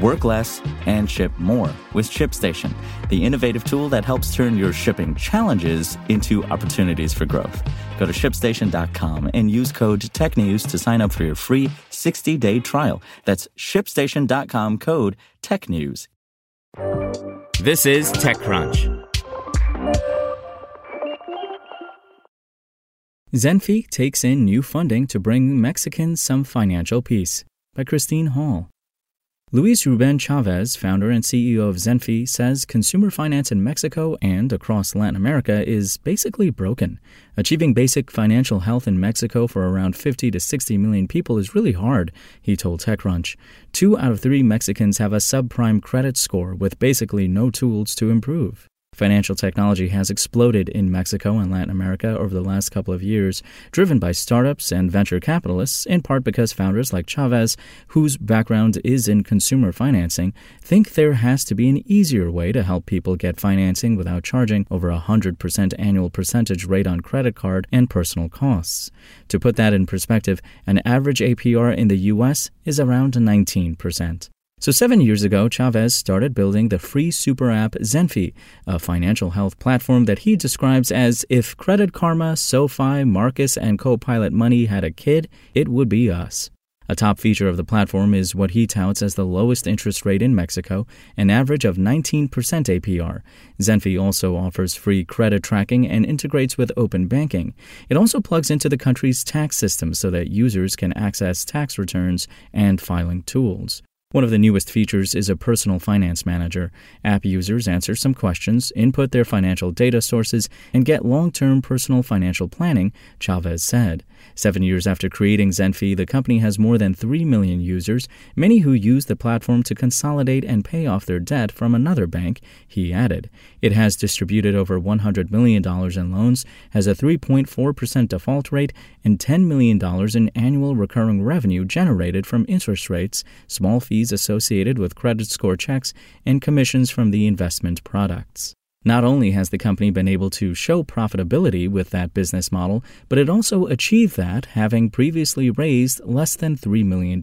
Work less and ship more with ShipStation, the innovative tool that helps turn your shipping challenges into opportunities for growth. Go to shipstation.com and use code TechNews to sign up for your free 60 day trial. That's shipstation.com code TechNews. This is TechCrunch. Zenfi takes in new funding to bring Mexicans some financial peace by Christine Hall. Luis Ruben Chavez, founder and CEO of Zenfi, says consumer finance in Mexico and across Latin America is basically broken. Achieving basic financial health in Mexico for around 50 to 60 million people is really hard, he told TechCrunch. Two out of three Mexicans have a subprime credit score with basically no tools to improve. Financial technology has exploded in Mexico and Latin America over the last couple of years, driven by startups and venture capitalists, in part because founders like Chavez, whose background is in consumer financing, think there has to be an easier way to help people get financing without charging over a 100% annual percentage rate on credit card and personal costs. To put that in perspective, an average APR in the U.S. is around 19%. So, seven years ago, Chavez started building the free super app Zenfi, a financial health platform that he describes as if Credit Karma, SoFi, Marcus, and Copilot Money had a kid, it would be us. A top feature of the platform is what he touts as the lowest interest rate in Mexico, an average of 19% APR. Zenfi also offers free credit tracking and integrates with open banking. It also plugs into the country's tax system so that users can access tax returns and filing tools. One of the newest features is a personal finance manager. App users answer some questions, input their financial data sources, and get long term personal financial planning, Chavez said. Seven years after creating Zenfi, the company has more than 3 million users, many who use the platform to consolidate and pay off their debt from another bank, he added. It has distributed over $100 million in loans, has a 3.4% default rate, and $10 million in annual recurring revenue generated from interest rates, small fees associated with credit score checks, and commissions from the investment products. Not only has the company been able to show profitability with that business model, but it also achieved that having previously raised less than $3 million.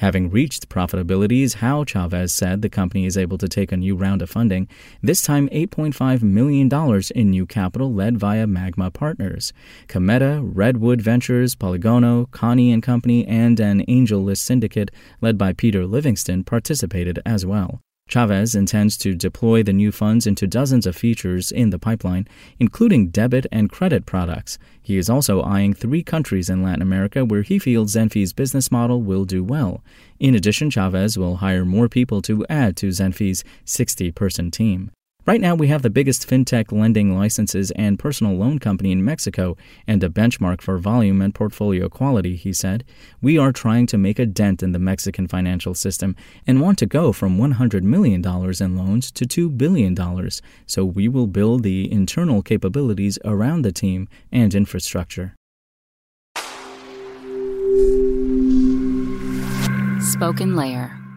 Having reached profitability is how Chavez said the company is able to take a new round of funding, this time $8.5 million in new capital led via Magma Partners. Cometa, Redwood Ventures, Polygono, Connie and Company, and an AngelList syndicate led by Peter Livingston participated as well. Chavez intends to deploy the new funds into dozens of features in the pipeline, including debit and credit products. He is also eyeing three countries in Latin America where he feels Zenfi's business model will do well. In addition, Chavez will hire more people to add to Zenfi's 60 person team. Right now, we have the biggest fintech lending licenses and personal loan company in Mexico and a benchmark for volume and portfolio quality, he said. We are trying to make a dent in the Mexican financial system and want to go from $100 million in loans to $2 billion. So we will build the internal capabilities around the team and infrastructure. SpokenLayer